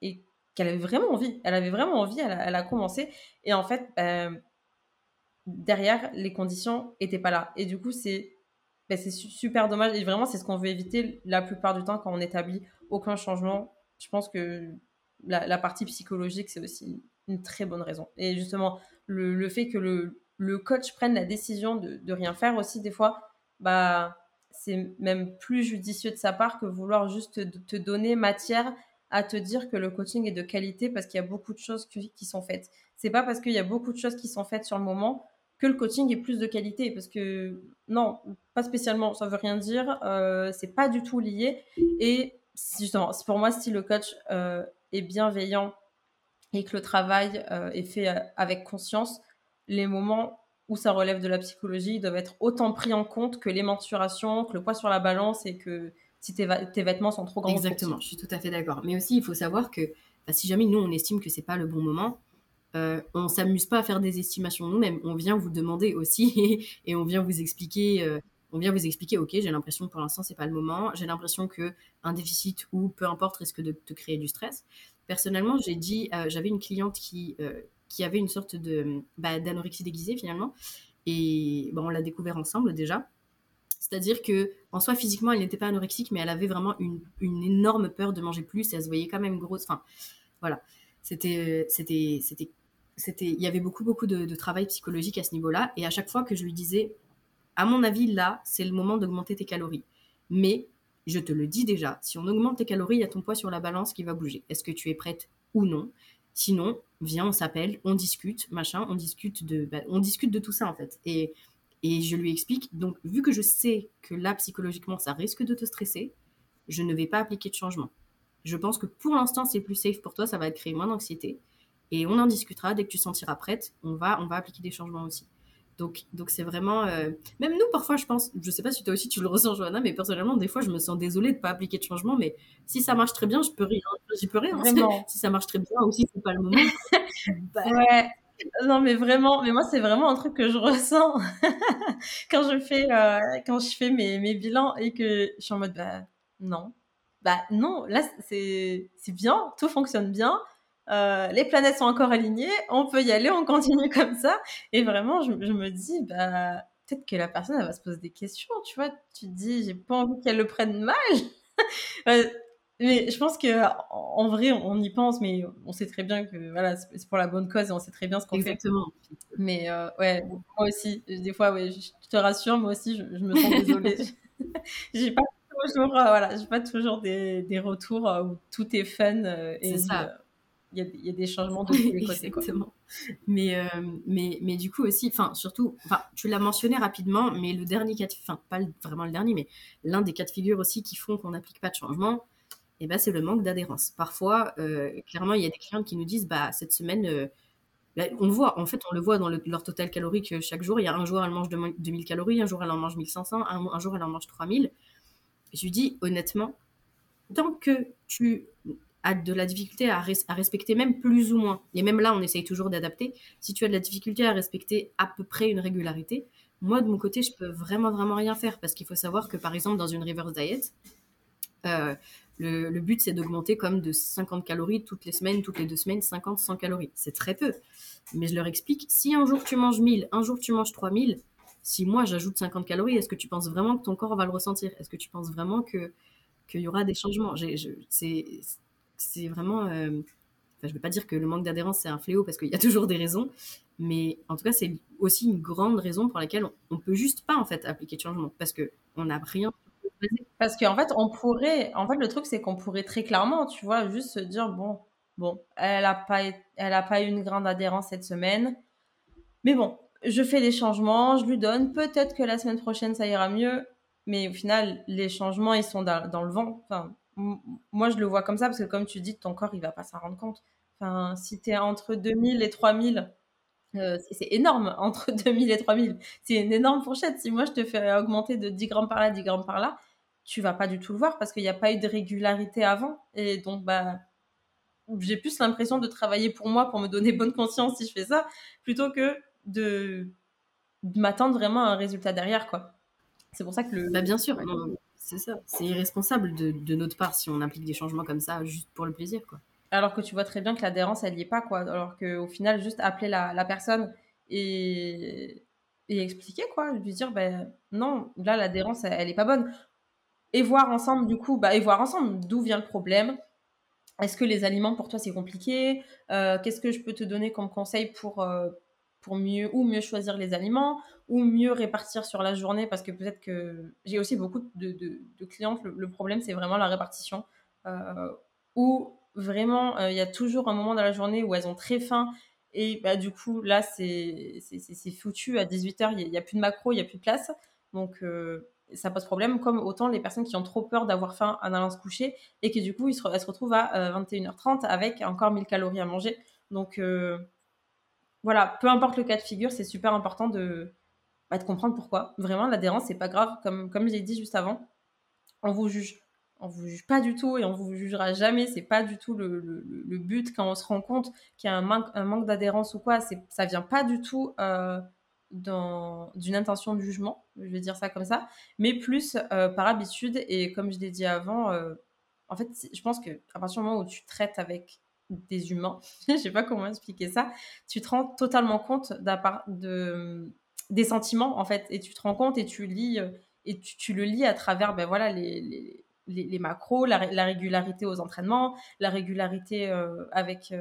S3: et qu'elle avait vraiment envie, elle avait vraiment envie, elle a, commencé et en fait ben, derrière les conditions étaient pas là et du coup c'est ben, super dommage et vraiment c'est ce qu'on veut éviter la plupart du temps quand on établit aucun changement. Je pense que la, partie psychologique c'est aussi une très bonne raison. Et justement, le, fait que le, le, coach prenne la décision de, de, rien faire aussi, des fois, bah, c'est même plus judicieux de sa part que vouloir juste te, te, donner matière à te dire que le coaching est de qualité parce qu'il y a beaucoup de choses qui, sont faites. C'est pas parce qu'il y a beaucoup de choses qui sont faites sur le moment que le coaching est plus de qualité parce que non, pas spécialement, ça veut rien dire, euh, c'est pas du tout lié et justement, pour moi si le coach euh, est bienveillant et que le travail euh, est fait euh, avec conscience, les moments où ça relève de la psychologie doivent être autant pris en compte que les mensurations, que le poids sur la balance et que si tes, vêtements sont trop grands.
S2: Exactement, je suis tout à fait d'accord. Mais aussi, il faut savoir que bah, si jamais nous, on estime que c'est pas le bon moment, euh, on s'amuse pas à faire des estimations nous-mêmes. On vient vous demander aussi et on vient vous expliquer. Euh, on vient vous expliquer, ok, j'ai l'impression que pour l'instant c'est pas le moment, j'ai l'impression que un déficit ou peu importe risque de te créer du stress personnellement, j'ai dit, euh, j'avais une cliente qui, euh, qui avait une sorte de bah, d'anorexie déguisée finalement. Et on l'a découvert ensemble déjà. C'est-à-dire que en soi, physiquement, elle n'était pas anorexique, mais elle avait vraiment une, énorme peur de manger plus et elle se voyait quand même grosse. Enfin, voilà. C'était, c'était, c'était, c'était, il y avait beaucoup, beaucoup de, de travail psychologique à ce niveau-là. Et à chaque fois que je lui disais, à mon avis, là, c'est le moment d'augmenter tes calories. Mais je te le dis déjà, si on augmente tes calories, il y a ton poids sur la balance qui va bouger. Est-ce que tu es prête ou non? Sinon, viens, on s'appelle, on discute, machin, on discute de, bah, on discute de tout ça en fait. Et, et je lui explique. Donc, vu que je sais que là psychologiquement ça risque de te stresser, je ne vais pas appliquer de changement. Je pense que pour l'instant c'est plus safe pour toi, ça va te créer moins d'anxiété. Et on en discutera dès que tu sentiras prête. On va, on va appliquer des changements aussi. Donc, donc c'est vraiment. Euh, même nous, parfois, je pense. Je sais pas si toi aussi tu le ressens, Johanna, mais personnellement, des fois, je me sens désolée de pas appliquer de changement. Mais si ça marche très bien, je peux. J'y peux rien. Si ça marche très bien, aussi, c'est pas le moment.
S3: bah... Ouais. Non, mais vraiment, mais moi, c'est vraiment un truc que je ressens quand je fais, euh, quand je fais mes, bilans et que je suis en mode, bah, non. Bah, non, là, c'est bien, tout fonctionne bien. Euh, les planètes sont encore alignées, on peut y aller, on continue comme ça. Et vraiment, je, me dis, bah, peut-être que la personne, elle va se poser des questions, tu vois. Tu te dis, j'ai pas envie qu'elle le prenne mal. Euh, mais je pense que en vrai, on y pense, mais on sait très bien que voilà, c'est pour la bonne cause et on sait très bien ce qu'on fait.
S2: Exactement.
S3: Mais euh, ouais, moi aussi, des fois, ouais, je te rassure, moi aussi, je, me sens désolée. j'ai pas toujours, voilà, j'ai pas toujours des, des retours où tout est fun.
S2: ça
S3: il y, a des changements de tous les côtés.
S2: Exactement. Mais, euh, mais, mais du coup aussi, enfin surtout, enfin tu l'as mentionné rapidement, mais le dernier cas de, enfin pas vraiment le dernier, mais l'un des cas de figure aussi qui font qu'on n'applique pas de changement, et eh ben, c'est le manque d'adhérence. Parfois, euh, clairement, il y a des clients qui nous disent, bah cette semaine, euh, bah, on voit, en fait, on le voit dans leur total calorique chaque jour. Il y a un jour, elle mange 2000 calories, un jour, elle en mange 1500, un, un jour, elle en mange 3000. Je lui dis, honnêtement, tant que tu as de la difficulté à, respecter même plus ou moins, et même là on essaye toujours d'adapter, si tu as de la difficulté à respecter à peu près une régularité, moi de mon côté je peux vraiment vraiment rien faire parce qu'il faut savoir que par exemple dans une reverse diet, euh, le, but c'est d'augmenter comme de 50 calories toutes les semaines, toutes les deux semaines, 50, 100 calories. C'est très peu. Mais je leur explique, si un jour tu manges 1000, un jour tu manges 3000, si moi j'ajoute 50 calories, est-ce que tu penses vraiment que ton corps va le ressentir? Est-ce que tu penses vraiment qu'il y aura des changements? C'est vraiment. Euh, enfin, je ne veux pas dire que le manque d'adhérence, c'est un fléau parce qu'il y a toujours des raisons. Mais en tout cas, c'est aussi une grande raison pour laquelle on ne peut juste pas en fait appliquer de changement parce qu'on n'a rien.
S3: Parce qu'en fait, on pourrait. En fait, le truc, c'est qu'on pourrait très clairement, tu vois, juste se dire bon, bon, elle n'a pas, pas eu une grande adhérence cette semaine. Mais bon, je fais des changements, je lui donne. Peut-être que la semaine prochaine, ça ira mieux. Mais au final, les changements, ils sont dans, dans le vent. Enfin, moi, je le vois comme ça parce que, comme tu dis, ton corps, il va pas s'en rendre compte. Enfin, si tu es entre 2000 et 3000, euh, c'est énorme, entre 2000 et 3000. C'est une énorme fourchette. Si moi, je te fais augmenter de 10 grammes par là, 10 grammes par là, tu vas pas du tout le voir parce qu'il n'y a pas eu de régularité avant. Et donc, bah, j'ai plus l'impression de travailler pour moi, pour me donner bonne conscience si je fais ça, plutôt que de, m'attendre vraiment à un résultat derrière, quoi. C'est pour ça que le.
S2: Bah, bien sûr. C'est ça. C'est irresponsable de, notre part si on applique des changements comme ça juste pour le plaisir, quoi.
S3: Alors que tu vois très bien que l'adhérence, elle n'y est pas, quoi. Alors qu'au final, juste appeler la, personne et, et expliquer, quoi. Lui dire, ben non, là, l'adhérence, elle n'est pas bonne. Et voir ensemble, du coup, bah, et voir ensemble d'où vient le problème. Est-ce que les aliments, pour toi, c'est compliqué? Euh, Qu'est-ce que je peux te donner comme conseil pour, euh, pour mieux ou mieux choisir les aliments ou mieux répartir sur la journée? Parce que peut-être que j'ai aussi beaucoup de, de, clientes le, problème c'est vraiment la répartition. Euh, où vraiment euh, il y a toujours un moment dans la journée où elles ont très faim et bah, du coup là c'est foutu. À 18h il n'y a, plus de macro il n'y a plus de place. Donc ça pose problème comme autant les personnes qui ont trop peur d'avoir faim en allant se coucher et qui du coup se, elles se retrouvent à 21h30 avec encore 1000 calories à manger donc voilà, peu importe le cas de figure, c'est super important de, bah, comprendre pourquoi. Vraiment, l'adhérence, c'est pas grave. Comme, comme je l'ai dit juste avant, on vous juge. On vous juge pas du tout et on vous jugera jamais. C'est pas du tout le, but quand on se rend compte qu'il y a un manque, un manque d'adhérence ou quoi. Ça vient pas du tout euh, d'une intention de jugement, je vais dire ça comme ça, mais plus euh, par habitude. Et comme je l'ai dit avant, euh, en fait, je pense qu'à partir du moment où tu traites avec des humains, je sais pas comment expliquer ça, tu te rends totalement compte de, des sentiments, en fait, et tu te rends compte et tu lis, euh, et tu, le lis à travers, ben voilà, les, les, macros, la, régularité aux entraînements, la régularité avec,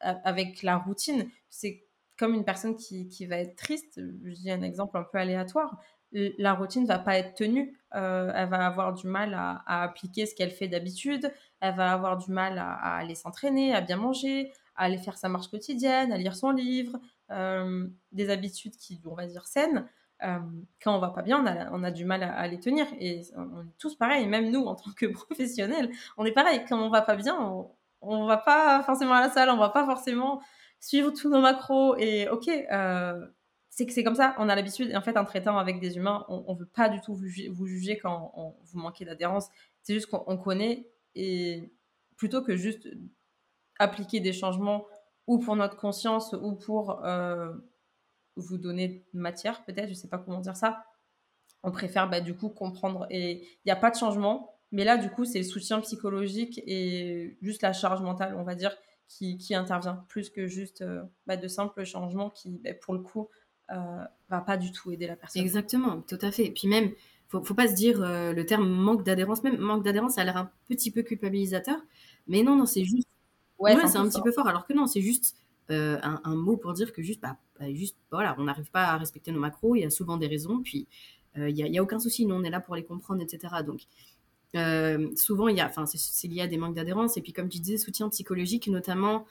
S3: avec la routine. C'est comme une personne qui, qui, va être triste, je dis un exemple un peu aléatoire, la routine va pas être tenue. Euh, elle va avoir du mal à, appliquer ce qu'elle fait d'habitude. Elle va avoir du mal à, aller s'entraîner, à bien manger, à aller faire sa marche quotidienne, à lire son livre. Euh, des habitudes qui, on va dire, saines. Euh, quand on va pas bien, on a, on a du mal à, les tenir. Et on est tous pareils, même nous en tant que professionnels, on est pareil. Quand on va pas bien, on, on va pas forcément à la salle, on va pas forcément suivre tous nos macros. Et ok, c'est que c'est comme ça, on a l'habitude, en fait, en traitant avec des humains, on ne veut pas du tout vous juger, quand vous manquez d'adhérence. C'est juste qu'on connaît et plutôt que juste appliquer des changements ou pour notre conscience ou pour euh, vous donner matière, peut-être, je ne sais pas comment dire ça, on préfère bah, du coup comprendre. Et il n'y a pas de changement, mais là, du coup, c'est le soutien psychologique et juste la charge mentale, on va dire, qui, intervient, plus que juste euh, bah, de simples changements qui, bah, pour le coup, euh, va pas du tout aider la personne.
S2: Exactement, tout à fait. Et puis même, faut, faut pas se dire euh, le terme manque d'adhérence. Même manque d'adhérence, ça a l'air un petit peu culpabilisateur. Mais non, non, c'est juste. Ouais, c'est un, petit peu fort. Alors que non, c'est juste euh, un, mot pour dire que juste, bah, bah juste voilà, on n'arrive pas à respecter nos macros. Il y a souvent des raisons. Puis il n'y a, a, aucun souci. Nous, on est là pour les comprendre, etc. Donc. Souvent, il y a, enfin, c'est lié à des manques d'adhérence. Et puis comme tu disais, soutien psychologique, notamment,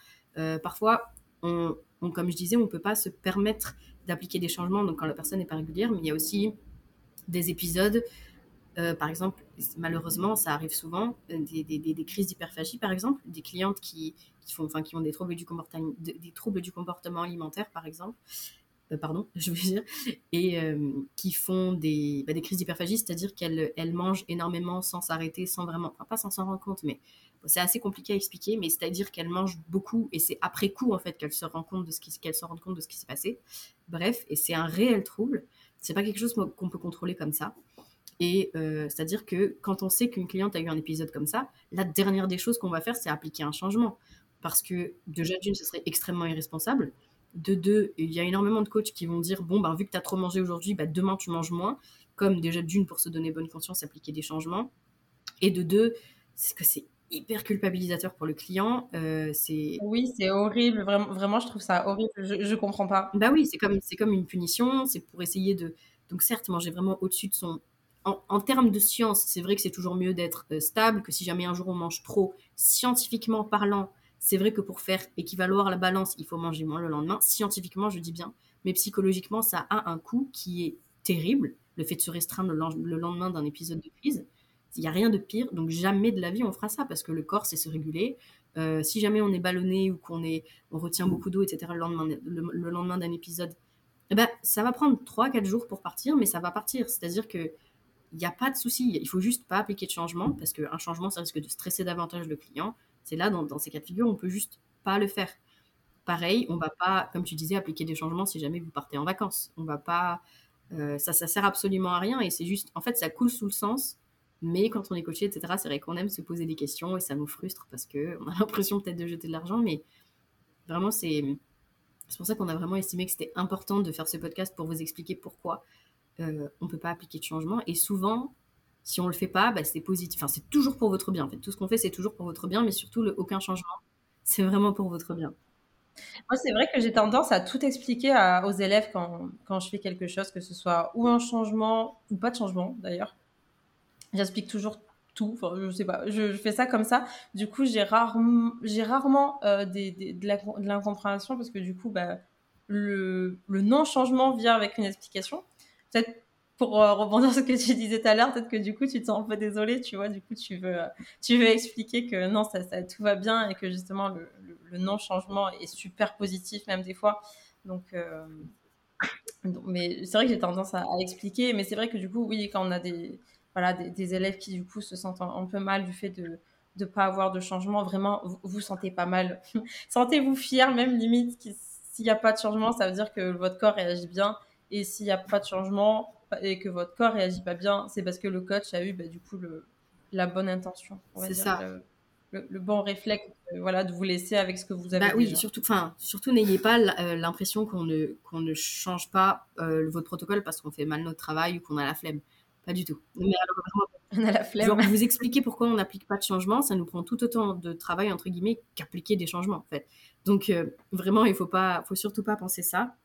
S2: parfois, on, comme je disais, on peut pas se permettre d'appliquer des changements, donc quand la personne n'est pas régulière, mais il y a aussi des épisodes, euh, par exemple, malheureusement, ça arrive souvent, euh, des, des, des, crises d'hyperphagie, par exemple, des clientes qui, qui, font, enfin, qui ont des troubles, du des troubles du comportement alimentaire, par exemple, euh, pardon, je veux dire, et qui font des, bah, des crises d'hyperphagie, c'est-à-dire qu'elles elles mangent énormément sans s'arrêter, sans vraiment, enfin pas sans s'en rendre compte, mais c'est assez compliqué à expliquer, mais c'est-à-dire qu'elle mange beaucoup et c'est après coup en fait qu'elle se rend compte de ce qui se rend compte de ce qui s'est passé. Bref, et c'est un réel trouble. C'est pas quelque chose qu'on peut contrôler comme ça. Et euh, c'est-à-dire que quand on sait qu'une cliente a eu un épisode comme ça, la dernière des choses qu'on va faire, c'est appliquer un changement. Parce que déjà d'une, ce serait extrêmement irresponsable. De deux, il y a énormément de coachs qui vont dire bon, ben, vu que tu as trop mangé aujourd'hui, bah, demain tu manges moins. Comme déjà d'une, pour se donner bonne conscience, appliquer des changements. Et de deux, c'est que c'est hyper culpabilisateur pour le client. Euh, c'est
S3: oui, c'est horrible. Vraiment, vraiment, je trouve ça horrible. Je, je comprends pas.
S2: Bah oui, c'est comme c'est comme une punition. C'est pour essayer de donc certes manger vraiment au-dessus de son. En, termes de science, c'est vrai que c'est toujours mieux d'être euh, stable que si jamais un jour on mange trop. Scientifiquement parlant, c'est vrai que pour faire équivaloir la balance, il faut manger moins le lendemain. Scientifiquement, je dis bien, mais psychologiquement, ça a un coût qui est terrible. Le fait de se restreindre le lendemain d'un épisode de crise. Il n'y a rien de pire, donc jamais de la vie on fera ça parce que le corps c'est se réguler. Euh, si jamais on est ballonné ou qu'on est, on retient beaucoup d'eau, etc. le lendemain, le, lendemain d'un épisode, eh ben, ça va prendre 3-4 jours pour partir, mais ça va partir. C'est-à-dire que il n'y a pas de souci. Il faut juste pas appliquer de changement parce qu'un changement, ça risque de stresser davantage le client. C'est là, dans, ces cas de figure, on peut juste pas le faire. Pareil, on va pas, comme tu disais, appliquer des changements si jamais vous partez en vacances. On va pas, euh, ça, ça sert absolument à rien et c'est juste, en fait, ça coule sous le sens mais quand on est coaché, etc., c'est vrai qu'on aime se poser des questions et ça nous frustre parce qu'on a l'impression peut-être de jeter de l'argent, mais vraiment, c'est pour ça qu'on a vraiment estimé que c'était important de faire ce podcast pour vous expliquer pourquoi euh, on ne peut pas appliquer de changement. Et souvent, si on le fait pas, bah, c'est positif. Enfin, c'est toujours pour votre bien. En fait, tout ce qu'on fait, c'est toujours pour votre bien, mais surtout, aucun changement, c'est vraiment pour votre bien.
S3: Moi, c'est vrai que j'ai tendance à tout expliquer aux élèves quand, quand, je fais quelque chose, que ce soit ou un changement, ou pas de changement d'ailleurs. J'explique toujours tout. Enfin, je sais pas, je, fais ça comme ça. Du coup, j'ai rarement, euh, des, de l'incompréhension parce que du coup, bah, le, le non-changement vient avec une explication. Peut-être pour euh, rebondir sur ce que tu disais tout à l'heure, peut-être que du coup, tu te sens un peu désolé, tu vois. Du coup, tu veux, tu veux expliquer que non, ça, tout va bien et que justement, le, non-changement est super positif, même des fois. Donc, euh, mais c'est vrai que j'ai tendance à, à, expliquer, mais c'est vrai que du coup, oui, quand on a des voilà, des, élèves qui du coup se sentent un, peu mal du fait de ne pas avoir de changement. Vraiment, vous vous sentez pas mal. Sentez-vous fier, même limite, s'il n'y a pas de changement, ça veut dire que votre corps réagit bien. Et s'il n'y a pas de changement et que votre corps réagit pas bien, c'est parce que le coach a eu bah, du coup le, la bonne intention.
S2: C'est ça.
S3: Le, le, bon réflexe, voilà, de vous laisser avec ce que vous avez.
S2: Bah oui, surtout, enfin, surtout n'ayez pas l'impression qu'on ne qu'on ne change pas votre protocole parce qu'on fait mal notre travail ou qu'on a la flemme. Pas du tout.
S3: Mais on a la flemme.
S2: Genre, vous expliquer pourquoi on n'applique pas de changement, ça nous prend tout autant de travail, entre guillemets, qu'appliquer des changements, en fait. Donc, euh, vraiment, il faut pas, faut surtout pas penser ça.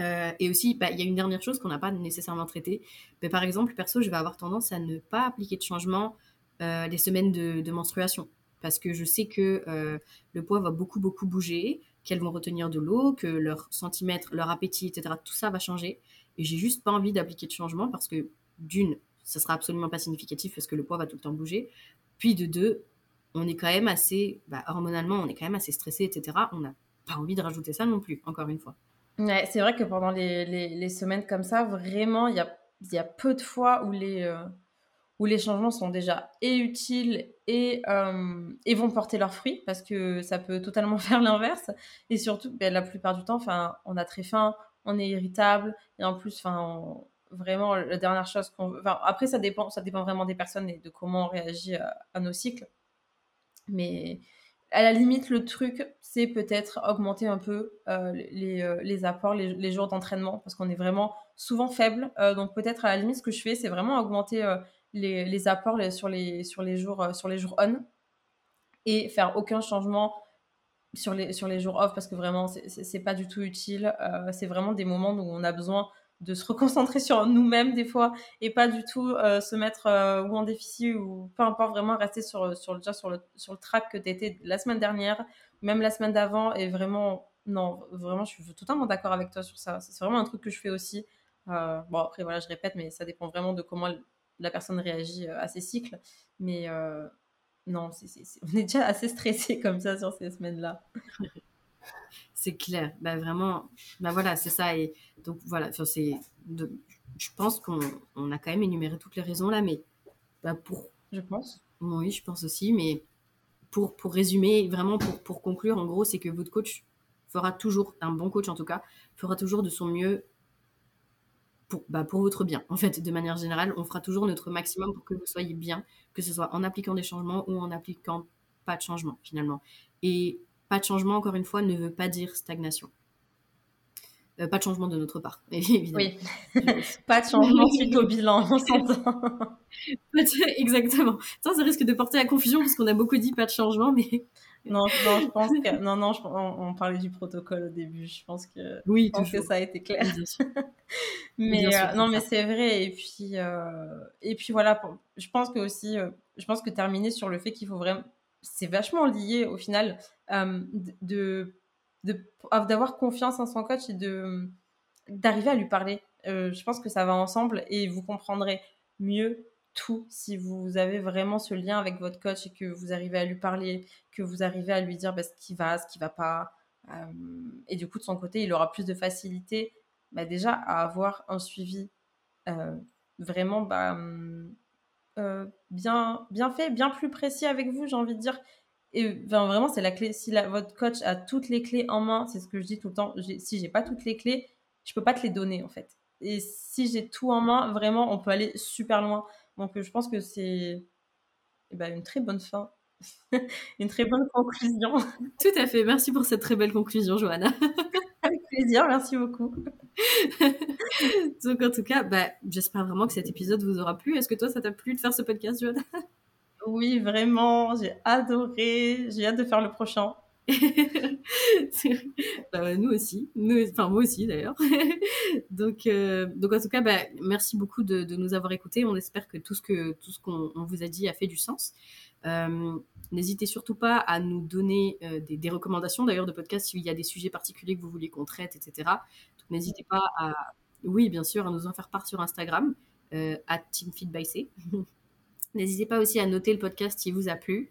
S2: Euh, et aussi, bah, il y a une dernière chose qu'on n'a pas nécessairement traitée. Mais par exemple, perso, je vais avoir tendance à ne pas appliquer de changement euh, les semaines de, menstruation. Parce que je sais que le poids va beaucoup, beaucoup bouger, qu'elles vont retenir de l'eau, que leur centimètre, leur appétit, etc., tout ça va changer. Et j'ai juste pas envie d'appliquer de changement parce que d'une, ça sera absolument pas significatif parce que le poids va tout le temps bouger. Puis de deux, on est quand même assez, bah, hormonalement, on est quand même assez stressé, etc. On n'a pas envie de rajouter ça non plus, encore une fois.
S3: C'est vrai que pendant les, les, semaines comme ça, vraiment, il y a, y a peu de fois où les, euh, où les changements sont déjà et utiles et, euh, et vont porter leurs fruits parce que ça peut totalement faire l'inverse. Et surtout, ben, la plupart du temps, on a très faim, on est irritable et en plus, on, vraiment la dernière chose qu'on enfin, après ça dépend ça dépend vraiment des personnes et de comment on réagit à, nos cycles mais à la limite le truc c'est peut-être augmenter un peu euh, les, euh, les, apports les, jours d'entraînement parce qu'on est vraiment souvent faible. Euh, donc peut-être à la limite ce que je fais c'est vraiment augmenter les, apports sur les sur les jours sur les jours on et faire aucun changement sur les, sur les jours off parce que vraiment c'est pas du tout utile. C'est vraiment des moments où on a besoin de se reconcentrer sur nous-mêmes des fois et pas du tout euh, se mettre euh, ou en déficit ou peu importe vraiment rester sur sur déjà sur le sur le track que tu étais la semaine dernière même la semaine d'avant et vraiment non vraiment je suis totalement d'accord avec toi sur ça. C'est vraiment un truc que je fais aussi. Euh, bon après voilà je répète mais ça dépend vraiment de comment la personne réagit à ses cycles. Mais non on est déjà assez stressé comme ça sur ces semaines là
S2: c'est clair. Bah, vraiment, bah, voilà, c'est ça. Et donc, voilà, c'est, je pense qu'on on a quand même énuméré toutes les raisons là, mais bah, pour.
S3: Je pense.
S2: Oui, je pense aussi, mais pour, pour résumer, vraiment pour, pour conclure, en gros, c'est que votre coach fera toujours, un bon coach en tout cas, fera toujours de son mieux pour, bah, pour votre bien. En fait, de manière générale, on fera toujours notre maximum pour que vous soyez bien, que ce soit en appliquant des changements ou en appliquant pas de changement finalement. Et pas de changement, encore une fois, ne veut pas dire stagnation. Euh, pas de changement de notre part, évidemment.
S3: Oui, pas de changement suite au bilan, on s'entend.
S2: Exactement. Ça, ça risque de porter à confusion parce qu'on a beaucoup dit pas de changement, mais...
S3: Non, non, je pense que... Non, non, on, parlait du protocole au début. Je pense que,
S2: oui,
S3: que ça a été clair. mais euh, non, mais c'est vrai. Et puis, euh, et puis voilà, je pense que aussi, je pense que terminer sur le fait qu'il faut vraiment c'est vachement lié au final euh, de d'avoir confiance en son coach et de d'arriver à lui parler. Euh, je pense que ça va ensemble et vous comprendrez mieux tout si vous avez vraiment ce lien avec votre coach et que vous arrivez à lui parler, que vous arrivez à lui dire bah, ce qui va, ce qui va pas. Euh, et du coup, de son côté, il aura plus de facilité bah, déjà à avoir un suivi vraiment bah, hum, euh, bien, bien fait, bien plus précis avec vous, j'ai envie de dire. Et vraiment, c'est la clé. Si la, votre coach a toutes les clés en main, c'est ce que je dis tout le temps. Si j'ai pas toutes les clés, je peux pas te les donner en fait. Et si j'ai tout en main, vraiment, on peut aller super loin. Donc, je pense que c'est eh ben, une très bonne fin, une très bonne conclusion.
S2: Tout à fait. Merci pour cette très belle conclusion, Johanna.
S3: Avec plaisir. Merci beaucoup.
S2: Donc en tout cas, bah, j'espère vraiment que cet épisode vous aura plu. Est-ce que toi, ça t'a plu de faire ce podcast, Johanna?
S3: Oui, vraiment, j'ai adoré. J'ai hâte de faire le prochain.
S2: bah, nous aussi, nous, enfin moi aussi d'ailleurs. donc, euh, donc en tout cas, bah, merci beaucoup de, de, nous avoir écoutés. On espère que tout ce que tout ce qu'on vous a dit a fait du sens. Euh, N'hésitez surtout pas à nous donner euh, des, des, recommandations d'ailleurs de podcasts s'il y a des sujets particuliers que vous voulez qu'on traite, etc. N'hésitez pas à, oui, bien sûr, à nous en faire part sur Instagram, euh, at TeamFitByC. N'hésitez pas aussi à noter le podcast s'il vous a plu.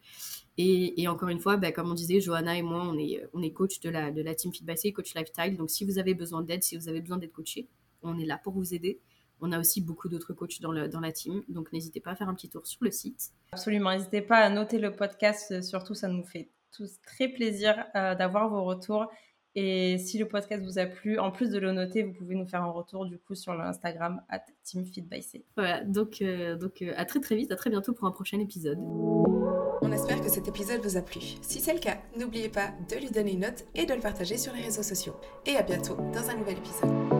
S2: Et, encore une fois, bah, comme on disait, Johanna et moi, on est, on est coach de la, de la Team FitByC, coach lifestyle. Donc si vous avez besoin d'aide, si vous avez besoin d'être coaché, on est là pour vous aider. On a aussi beaucoup d'autres coachs dans, le, dans la team, donc n'hésitez pas à faire un petit tour sur le site.
S3: Absolument, n'hésitez pas à noter le podcast, surtout ça nous fait tous très plaisir euh, d'avoir vos retours Et si le podcast vous a plu, en plus de le noter, vous pouvez nous faire un retour du coup sur l'Instagram at TeamFitByC.
S2: Voilà, donc, euh, donc euh, à très très vite, à très bientôt pour un prochain épisode.
S1: On espère que cet épisode vous a plu. Si c'est le cas, n'oubliez pas de lui donner une note et de le partager sur les réseaux sociaux. Et à bientôt dans un nouvel épisode.